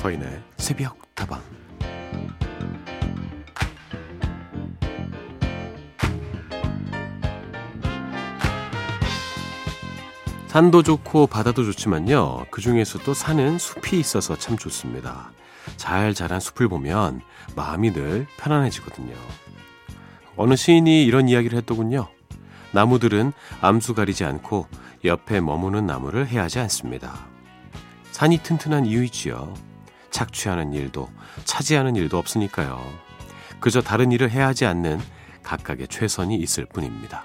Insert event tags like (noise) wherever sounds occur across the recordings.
서인의 새벽 다방 산도 좋고 바다도 좋지만요. 그 중에서도 산은 숲이 있어서 참 좋습니다. 잘 자란 숲을 보면 마음이 늘 편안해지거든요. 어느 시인이 이런 이야기를 했더군요. 나무들은 암수 가리지 않고 옆에 머무는 나무를 해하지 않습니다. 산이 튼튼한 이유이지요. 착취하는 일도 차지하는 일도 없으니까요. 그저 다른 일을 해야 하지 않는 각각의 최선이 있을 뿐입니다.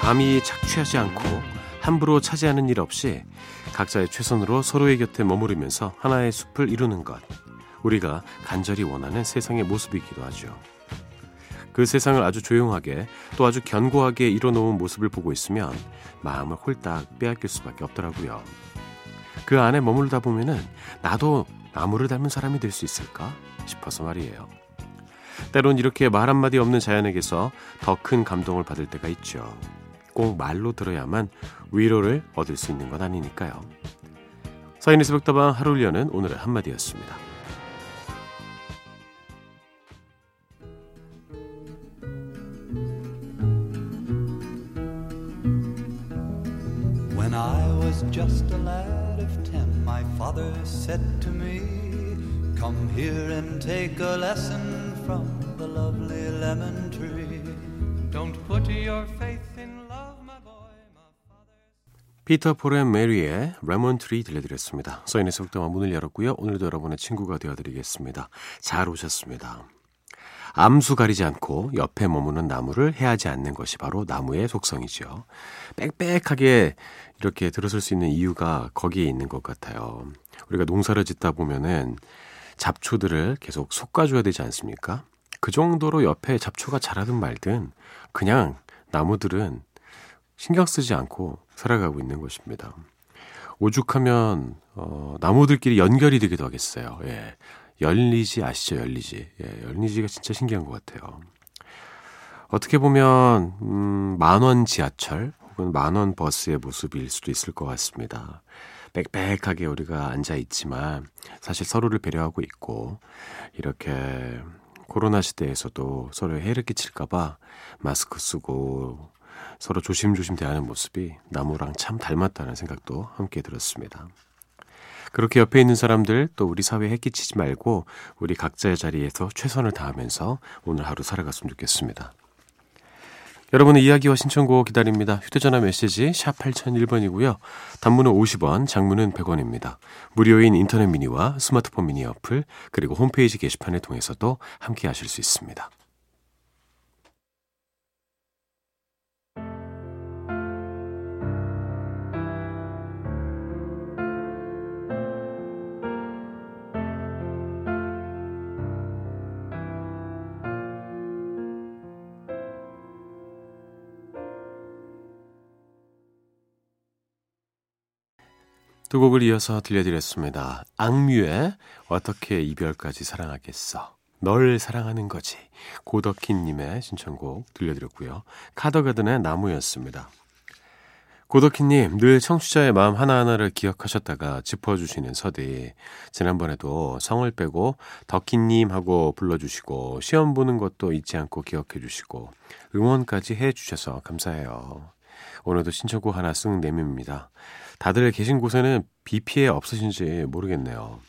감히 착취하지 않고 함부로 차지하는 일 없이 각자의 최선으로 서로의 곁에 머무르면서 하나의 숲을 이루는 것. 우리가 간절히 원하는 세상의 모습이기도 하죠. 그 세상을 아주 조용하게 또 아주 견고하게 이뤄놓은 모습을 보고 있으면 마음을 홀딱 빼앗길 수밖에 없더라고요. 그 안에 머물다 보면은 나도 나무를 닮은 사람이 될 수 있을까 싶어서 말이에요. 때론 이렇게 말 한마디 없는 자연에게서 더 큰 감동을 받을 때가 있죠. 꼭 말로 들어야만 위로를 얻을 수 있는 건 아니니까요. 서인의 새벽다방 하루 일려는 오늘의 한마디였습니다. I was just a lad of ten, my father said to me, Come here and take a lesson from the lovely lemon tree. Don't put your faith in love, my boy. My father... Peter, Paul and Mary의 Lemon Tree 들려드렸습니다. 서인의 속도와 문을 열었고요. 오늘도 여러분의 친구가 되어드리겠습니다. 잘 오셨습니다. 암수 가리지 않고 옆에 머무는 나무를 해하지 않는 것이 바로 나무의 속성이죠. 빽빽하게 이렇게 들어설 수 있는 이유가 거기에 있는 것 같아요. 우리가 농사를 짓다 보면은 잡초들을 계속 솎아줘야 되지 않습니까? 그 정도로 옆에 잡초가 자라든 말든 그냥 나무들은 신경 쓰지 않고 살아가고 있는 것입니다. 오죽하면 어, 나무들끼리 연결이 되기도 하겠어요. 예. 열리지 아시죠? 열리지. 예, 열리지가 진짜 신기한 것 같아요. 어떻게 보면 음, 만원 지하철 혹은 만원 버스의 모습일 수도 있을 것 같습니다. 빽빽하게 우리가 앉아 있지만 사실 서로를 배려하고 있고 이렇게 코로나 시대에서도 서로에 해를 끼칠까봐 마스크 쓰고 서로 조심조심 대하는 모습이 나무랑 참 닮았다는 생각도 함께 들었습니다. 그렇게 옆에 있는 사람들 또 우리 사회에 해끼치지 말고 우리 각자의 자리에서 최선을 다하면서 오늘 하루 살아갔으면 좋겠습니다. 여러분의 이야기와 신청곡 기다립니다. 휴대전화 메시지 샵 8001번이고요. 단문은 50원, 장문은 100원입니다. 무료인 인터넷 미니와 스마트폰 미니 어플, 그리고 홈페이지 게시판을 통해서도 함께 하실 수 있습니다. 두 곡을 이어서 들려드렸습니다. 악뮤의 어떻게 이별까지 사랑하겠어. 널 사랑하는 거지. 고덕희님의 신청곡 들려드렸고요. 카더가든의 나무였습니다. 고덕희님, 늘 청취자의 마음 하나하나를 기억하셨다가 짚어주시는 서디. 지난번에도 성을 빼고 덕희님 하고 불러주시고, 시험 보는 것도 잊지 않고 기억해주시고, 응원까지 해주셔서 감사해요. 오늘도 신청곡 하나 쓱 내밉니다. 다들 계신 곳에는 비 피해 없으신지 모르겠네요.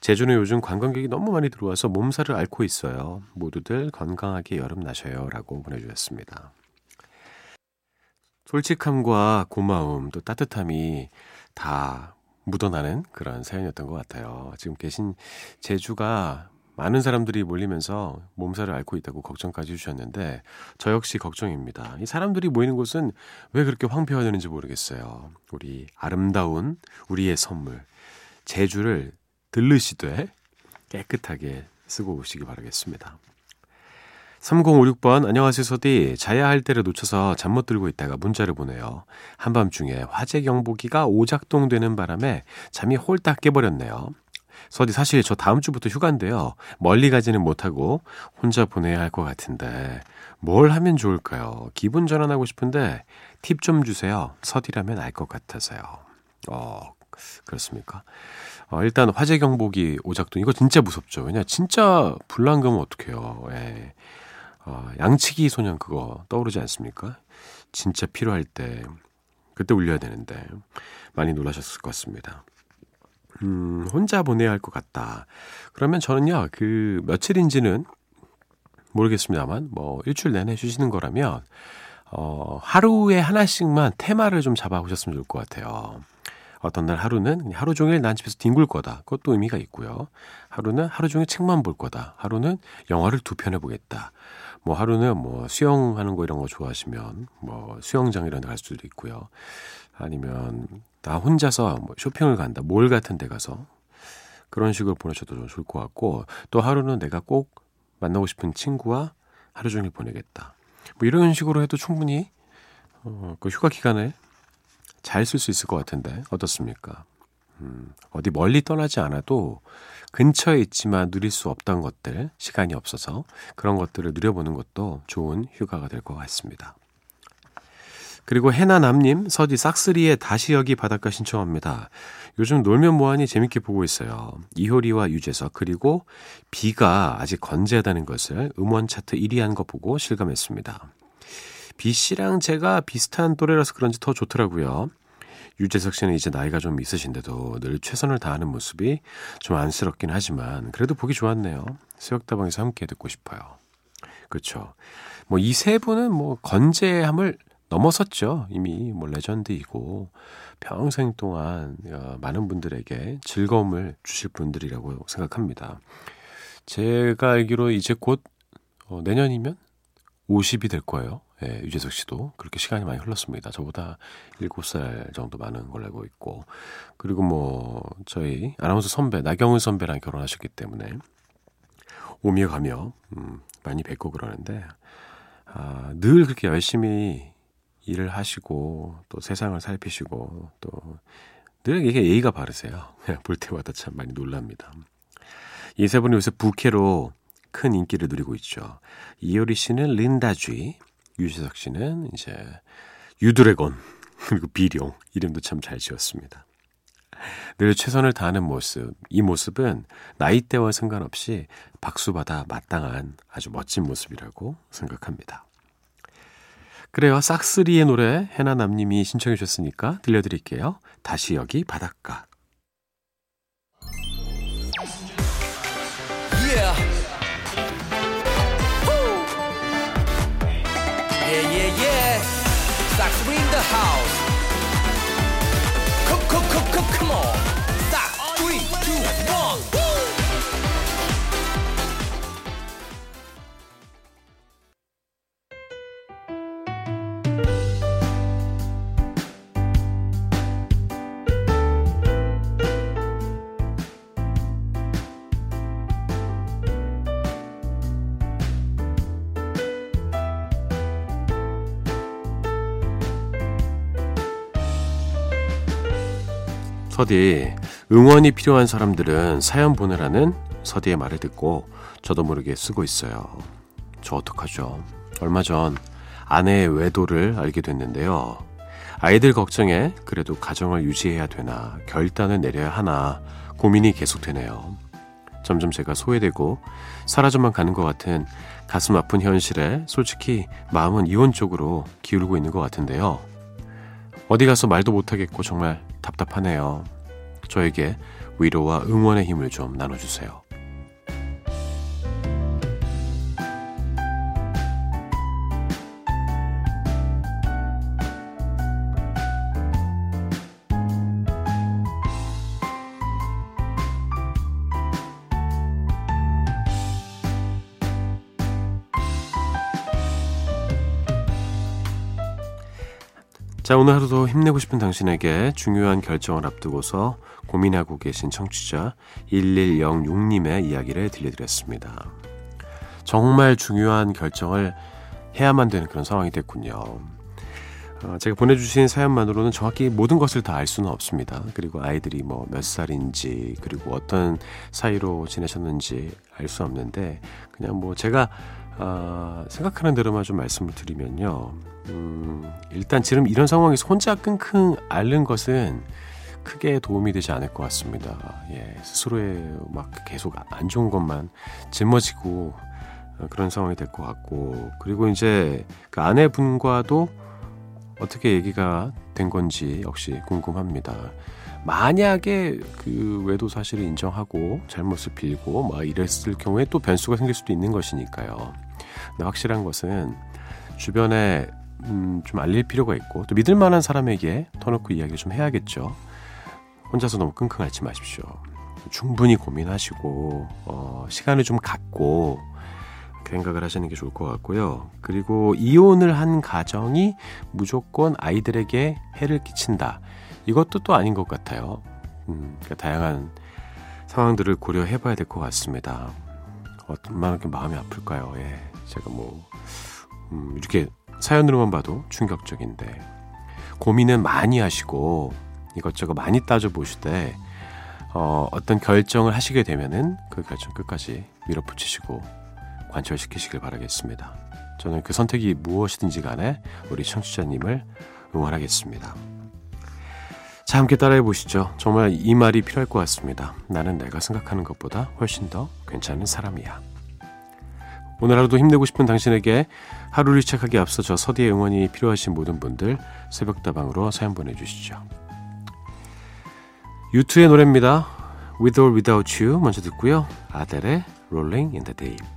제주는 요즘 관광객이 너무 많이 들어와서 몸살을 앓고 있어요. 모두들 건강하게 여름 나셔요. 라고 보내주셨습니다. 솔직함과 고마움, 또 따뜻함이 다 묻어나는 그런 사연이었던 것 같아요. 지금 계신 제주가 많은 사람들이 몰리면서 몸살을 앓고 있다고 걱정까지 해주셨는데 저 역시 걱정입니다. 이 사람들이 모이는 곳은 왜 그렇게 황폐화되는지 모르겠어요. 우리 아름다운 우리의 선물 제주를 들르시되 깨끗하게 쓰고 오시기 바라겠습니다. 3056번 안녕하세요 소디 자야 할 때를 놓쳐서 잠 못 들고 있다가 문자를 보내요. 한밤중에 화재 경보기가 오작동되는 바람에 잠이 홀딱 깨버렸네요. 서디 사실 저 다음 주부터 휴가인데요. 멀리 가지는 못하고 혼자 보내야 할 것 같은데 뭘 하면 좋을까요? 기분 전환하고 싶은데 팁 좀 주세요. 서디라면 알 것 같아서요. 어, 그렇습니까? 어, 일단 화재 경보기 오작동 이거 진짜 무섭죠. 왜냐 진짜 불난 거면 어떡해요. 예. 어, 양치기 소년 그거 떠오르지 않습니까? 진짜 필요할 때 그때 울려야 되는데 많이 놀라셨을 것 같습니다. 음, 혼자 보내야 할 것 같다. 그러면 저는요, 그 며칠인지는 모르겠습니다만, 뭐 일주일 내내 쉬시는 거라면, 어, 하루에 하나씩만 테마를 좀 잡아보셨으면 좋을 것 같아요. 어떤 날 하루는 하루 종일 난 집에서 뒹굴 거다. 그것도 의미가 있고요. 하루는 하루 종일 책만 볼 거다. 하루는 영화를 두 편을 보겠다. 뭐 하루는 뭐 수영하는 거 이런 거 좋아하시면 뭐 수영장 이런 데 갈 수도 있고요. 아니면 나 혼자서 뭐 쇼핑을 간다. 몰 같은 데 가서 그런 식으로 보내셔도 좀 좋을 것 같고 또 하루는 내가 꼭 만나고 싶은 친구와 하루 종일 보내겠다. 뭐 이런 식으로 해도 충분히 어, 그 휴가 기간에 잘 쓸 수 있을 것 같은데 어떻습니까? 음, 어디 멀리 떠나지 않아도 근처에 있지만 누릴 수 없던 것들, 시간이 없어서 그런 것들을 누려보는 것도 좋은 휴가가 될 것 같습니다. 그리고 해나남님, 서디 싹스리의 다시 여기 바닷가 신청합니다. 요즘 놀면 뭐하니 재밌게 보고 있어요. 이효리와 유재석, 그리고 비가 아직 건재하다는 것을 음원 차트 1위 한 거 보고 실감했습니다. 비 씨랑 제가 비슷한 또래라서 그런지 더 좋더라고요. 유재석 씨는 이제 나이가 좀 있으신데도 늘 최선을 다하는 모습이 좀 안쓰럽긴 하지만 그래도 보기 좋았네요. 새벽다방에서 함께 듣고 싶어요. 그렇죠. 뭐 이 세 분은 뭐 건재함을 넘어섰죠. 이미 뭐 레전드이고 평생 동안 어, 많은 분들에게 즐거움을 주실 분들이라고 생각합니다. 제가 알기로 이제 곧 어, 내년이면 50이 될 거예요. 예, 유재석 씨도 그렇게 시간이 많이 흘렀습니다. 저보다 7살 정도 많은 걸로 알고 있고. 그리고 뭐, 저희 아나운서 선배, 나경은 선배랑 결혼하셨기 때문에 오며 가며, 음, 많이 뵙고 그러는데, 아, 늘 그렇게 열심히 일을 하시고, 또 세상을 살피시고, 또, 늘 이게 예의가 바르세요. (laughs) 볼 때마다 참 많이 놀랍니다. 이 세 분이 요새 부캐로 큰 인기를 누리고 있죠. 이효리 씨는 린다쥐, 유재석 씨는 이제 유드래곤 (laughs) 그리고 비룡 이름도 참 잘 지었습니다. 늘 최선을 다하는 모습, 이 모습은 나이대와 상관없이 박수받아 마땅한 아주 멋진 모습이라고 생각합니다. 그래요. 싹스리의 노래 해나남님이 신청해 주셨으니까 들려드릴게요. 다시 여기 바닷가. Yeah. the house. Come, come, come, come, come on. 서디, 응원이 필요한 사람들은 사연 보내라는 서디의 말을 듣고 저도 모르게 쓰고 있어요. 저 어떡하죠? 얼마 전 아내의 외도를 알게 됐는데요. 아이들 걱정에 그래도 가정을 유지해야 되나 결단을 내려야 하나 고민이 계속되네요. 점점 제가 소외되고 사라져만 가는 것 같은 가슴 아픈 현실에 솔직히 마음은 이혼 쪽으로 기울고 있는 것 같은데요. 어디 가서 말도 못하겠고 정말 답답하네요. 저에게 위로와 응원의 힘을 좀 나눠주세요. 자, 오늘 하루도 힘내고 싶은 당신에게 중요한 결정을 앞두고서 고민하고 계신 청취자 1106님의 이야기를 들려드렸습니다. 정말 중요한 결정을 해야만 되는 그런 상황이 됐군요. 어, 제가 보내주신 사연만으로는 정확히 모든 것을 다 알 수는 없습니다. 그리고 아이들이 뭐 몇 살인지 그리고 어떤 사이로 지내셨는지 알 수 없는데 그냥 뭐 제가 어, 생각하는 대로만 좀 말씀을 드리면요. 음, 일단 지금 이런 상황에서 혼자 끙끙 앓는 것은 크게 도움이 되지 않을 것 같습니다. 예, 스스로의 막 계속 안 좋은 것만 짊어지고 그런 상황이 될 것 같고 그리고 이제 그 아내분과도 어떻게 얘기가 된 건지 역시 궁금합니다. 만약에 그 외도 사실을 인정하고 잘못을 빌고 막 이랬을 경우에 또 변수가 생길 수도 있는 것이니까요. 근데 확실한 것은 주변에 음, 좀 알릴 필요가 있고 또 믿을 만한 사람에게 터놓고 이야기를 좀 해야겠죠. 혼자서 너무 끙끙 앓지 마십시오. 충분히 고민하시고 어, 시간을 좀 갖고 생각을 하시는 게 좋을 것 같고요. 그리고 이혼을 한 가정이 무조건 아이들에게 해를 끼친다. 이것도 또 아닌 것 같아요. 음, 그러니까 다양한 상황들을 고려해 봐야 될 것 같습니다. 얼마나 마음이 아플까요? 예. 제가 뭐, 음, 이렇게 사연으로만 봐도 충격적인데, 고민은 많이 하시고, 이것저것 많이 따져보시되, 어, 어떤 결정을 하시게 되면은 그 결정 끝까지 밀어붙이시고 관철시키시길 바라겠습니다. 저는 그 선택이 무엇이든지 간에 우리 청취자님을 응원하겠습니다. 자, 함께 따라해 보시죠. 정말 이 말이 필요할 것 같습니다. 나는 내가 생각하는 것보다 훨씬 더 괜찮은 사람이야. 오늘 하루도 힘내고 싶은 당신에게 하루를 시작하기 앞서 저 서디의 응원이 필요하신 모든 분들 새벽다방으로 사연 보내주시죠. 유투의 노래입니다. With or Without You 먼저 듣고요. 아델의 Rolling in the Deep.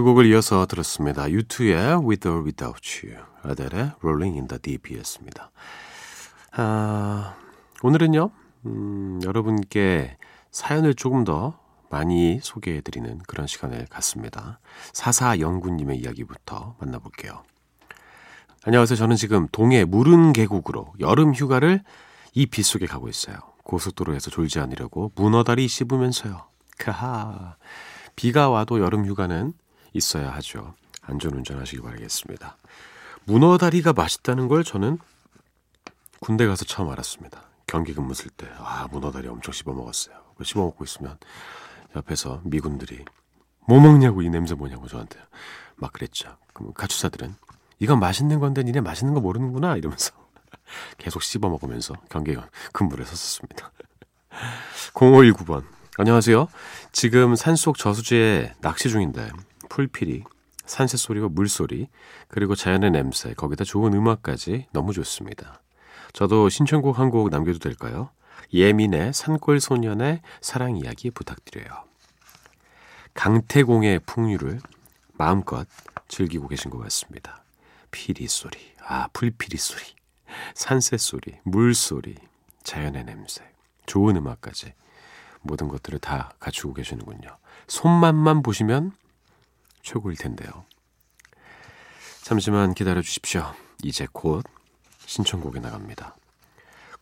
두 곡을 이어서 들었습니다. 유투의 With or Without You, 아델의 Rolling in the Deep이었습니다. 아, 오늘은요, 음, 여러분께 사연을 조금 더 많이 소개해드리는 그런 시간을 갖습니다. 사사영구님의 이야기부터 만나볼게요. 안녕하세요. 저는 지금 동해 무른 계곡으로 여름 휴가를 이 빗속에 가고 있어요. 고속도로에서 졸지 않으려고 문어다리 씹으면서요. 카하. 비가 와도 여름 휴가는 있어야 하죠. 안전 운전 하시기 바라겠습니다. 문어 다리가 맛있다는 걸 저는 군대 가서 처음 알았습니다. 경기 근무 쓸 때, 아, 문어 다리 엄청 씹어 먹었어요. 씹어 먹고 있으면 옆에서 미군들이 뭐 먹냐고 이 냄새 뭐냐고 저한테 막 그랬죠. 그럼 가축사들은 이건 맛있는 건데 니네 맛있는 거 모르는구나 이러면서 (laughs) 계속 씹어 먹으면서 경기 근무를 섰었습니다. 0519번 (laughs) 안녕하세요. 지금 산속 저수지에 낚시 중인데 풀피리, 산새 소리와 물소리, 그리고 자연의 냄새, 거기다 좋은 음악까지 너무 좋습니다. 저도 신청곡 한 곡 남겨도 될까요? 예민의 산골 소년의 사랑 이야기 부탁드려요. 강태공의 풍류를 마음껏 즐기고 계신 것 같습니다. 피리 소리, 아, 풀피리 소리, 산새 소리, 물 소리, 자연의 냄새, 좋은 음악까지 모든 것들을 다 갖추고 계시는군요. 손맛만 보시면 최고일 텐데요. 잠시만 기다려 주십시오. 이제 곧 신청곡이 나갑니다.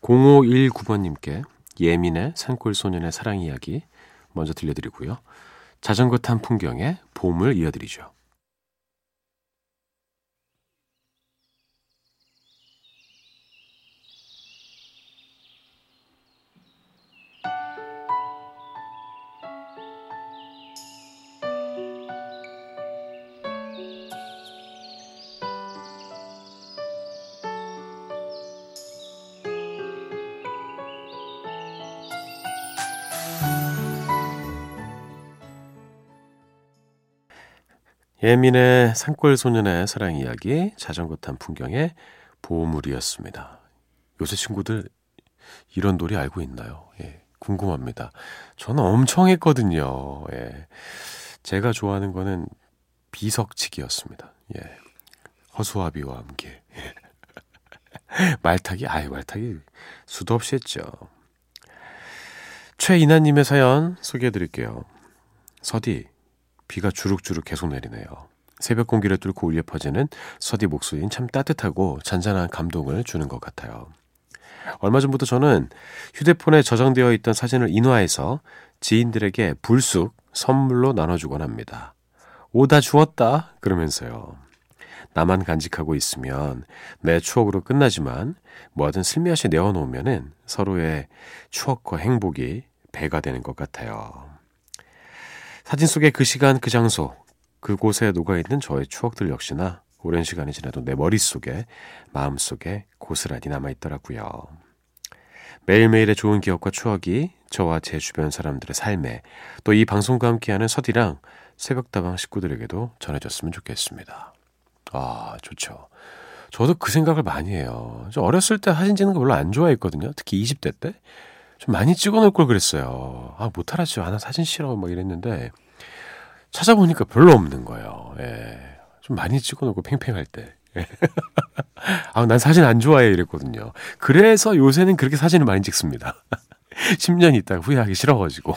0519번님께 예민의 산골 소년의 사랑 이야기 먼저 들려드리고요. 자전거 탄 풍경에 봄을 이어드리죠. 예민의 산골 소년의 사랑 이야기, 자전거 탄 풍경의 보물이었습니다. 요새 친구들 이런 놀이 알고 있나요? 예, 궁금합니다. 저는 엄청 했거든요. 예. 제가 좋아하는 거는 비석치기였습니다. 예. 허수아비와 함께. 예. (laughs) 말타기, 아유, 말타기 수도 없이 했죠. 최이나님의 사연 소개해 드릴게요. 서디, 비가 주룩주룩 계속 내리네요. 새벽 공기를 뚫고 울려 퍼지는 서디 목소리는 참 따뜻하고 잔잔한 감동을 주는 것 같아요. 얼마 전부터 저는 휴대폰에 저장되어 있던 사진을 인화해서 지인들에게 불쑥 선물로 나눠주곤 합니다. 오다 주웠다 그러면서요. 나만 간직하고 있으면 내 추억으로 끝나지만 뭐하든 슬며시 내어놓으면은 서로의 추억과 행복이 배가 되는 것 같아요. 사진 속의 그 시간, 그 장소, 그곳에 녹아있는 저의 추억들 역시나 오랜 시간이 지나도 내 머릿속에, 마음속에 고스란히 남아있더라고요. 매일매일의 좋은 기억과 추억이 저와 제 주변 사람들의 삶에 또 이 방송과 함께하는 서디랑 새벽다방 식구들에게도 전해졌으면 좋겠습니다. 아, 좋죠. 저도 그 생각을 많이 해요. 저 어렸을 때 사진 찍는 거 별로 안 좋아했거든요. 특히 20대 때. 좀 많이 찍어 놓을 걸 그랬어요. 아, 못하라죠. 아, 나 사진 싫어. 막 이랬는데, 찾아보니까 별로 없는 거예요. 예. 좀 많이 찍어 놓고 팽팽할 때. 예. (laughs) 아, 난 사진 안 좋아해. 이랬거든요. 그래서 요새는 그렇게 사진을 많이 찍습니다. (laughs) 10년 있다가 후회하기 싫어가지고.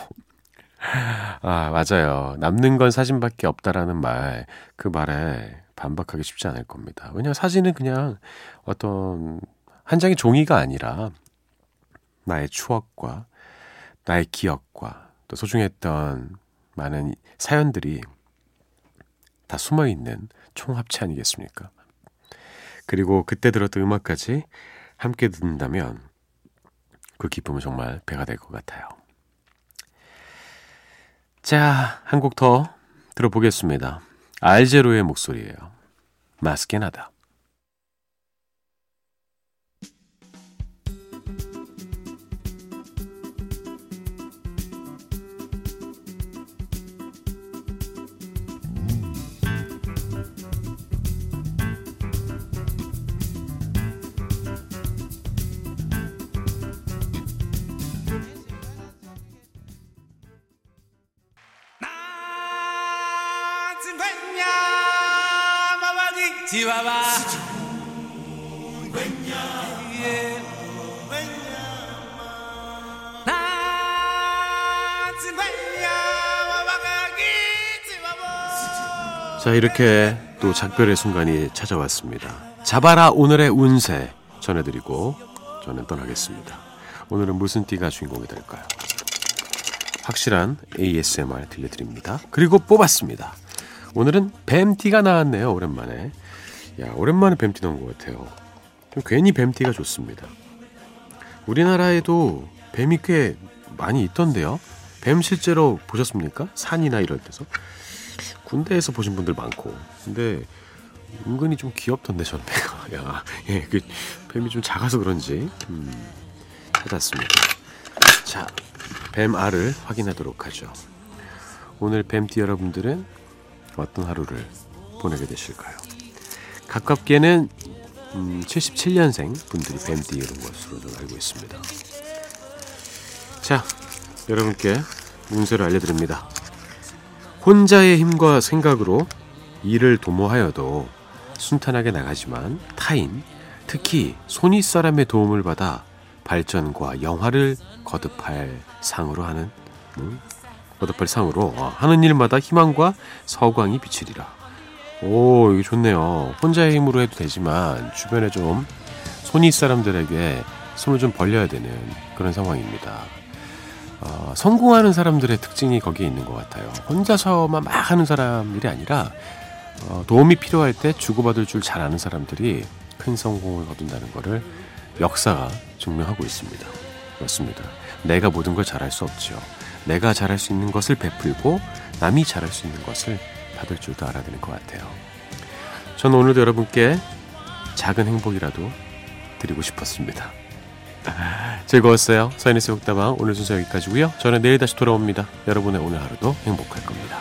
(laughs) 아, 맞아요. 남는 건 사진밖에 없다라는 말, 그 말에 반박하기 쉽지 않을 겁니다. 왜냐하면 사진은 그냥 어떤 한 장의 종이가 아니라 나의 추억과 나의 기억과 또 소중했던 많은 사연들이 다 숨어 있는 총합체 아니겠습니까? 그리고 그때 들었던 음악까지 함께 듣는다면 그 기쁨은 정말 배가 될 것 같아요. 자, 한 곡 더 들어보겠습니다. 알제로의 목소리예요. 마스케나다. 자, 이렇게 또 작별의 순간이 찾아왔습니다. 잡아라 오늘의 운세 전해드리고 저는 떠나겠습니다. 오늘은 무슨 띠가 주인공이 될까요? 확실한 ASMR 들려드립니다. 그리고 뽑았습니다. 오늘은 뱀띠가 나왔네요. 오랜만에. 야, 오랜만에 뱀띠 나온 것 같아요. 괜히 뱀띠가 좋습니다. 우리나라에도 뱀이 꽤 많이 있던데요. 뱀 실제로 보셨습니까? 산이나 이럴 때서. 군대에서 보신 분들 많고 근데 은근히 좀 귀엽던데 저는 배가 (laughs) 야, 예, 그 뱀이 좀 작아서 그런지 음, 찾았습니다. 자, 뱀 알을 확인하도록 하죠. 오늘 뱀띠 여러분들은 어떤 하루를 보내게 되실까요? 가깝게는 음, 77년생 분들이 뱀띠인 것으로 좀 알고 있습니다. 자, 여러분께 문세를 알려드립니다. 혼자의 힘과 생각으로 일을 도모하여도 순탄하게 나가지만 타인, 특히 손윗 사람의 도움을 받아 발전과 영화를 거듭할 상으로 하는 음, 거듭할 상으로 어, 하는 일마다 희망과 서광이 비치리라. 오, 이게 좋네요. 혼자의 힘으로 해도 되지만 주변에 좀 손윗 사람들에게 손을 좀 벌려야 되는 그런 상황입니다. 어, 성공하는 사람들의 특징이 거기에 있는 것 같아요. 혼자서만 막 하는 사람들이 아니라 어, 도움이 필요할 때 주고받을 줄 잘 아는 사람들이 큰 성공을 거둔다는 것을 역사가 증명하고 있습니다. 맞습니다. 내가 모든 걸 잘할 수 없죠. 내가 잘할 수 있는 것을 베풀고 남이 잘할 수 있는 것을 받을 줄도 알아야 되는 것 같아요. 저는 오늘도 여러분께 작은 행복이라도 드리고 싶었습니다. (laughs) 즐거웠어요. 서인의 새벽다방 오늘 순서 여기까지고요. 저는 내일 다시 돌아옵니다. 여러분의 오늘 하루도 행복할 겁니다.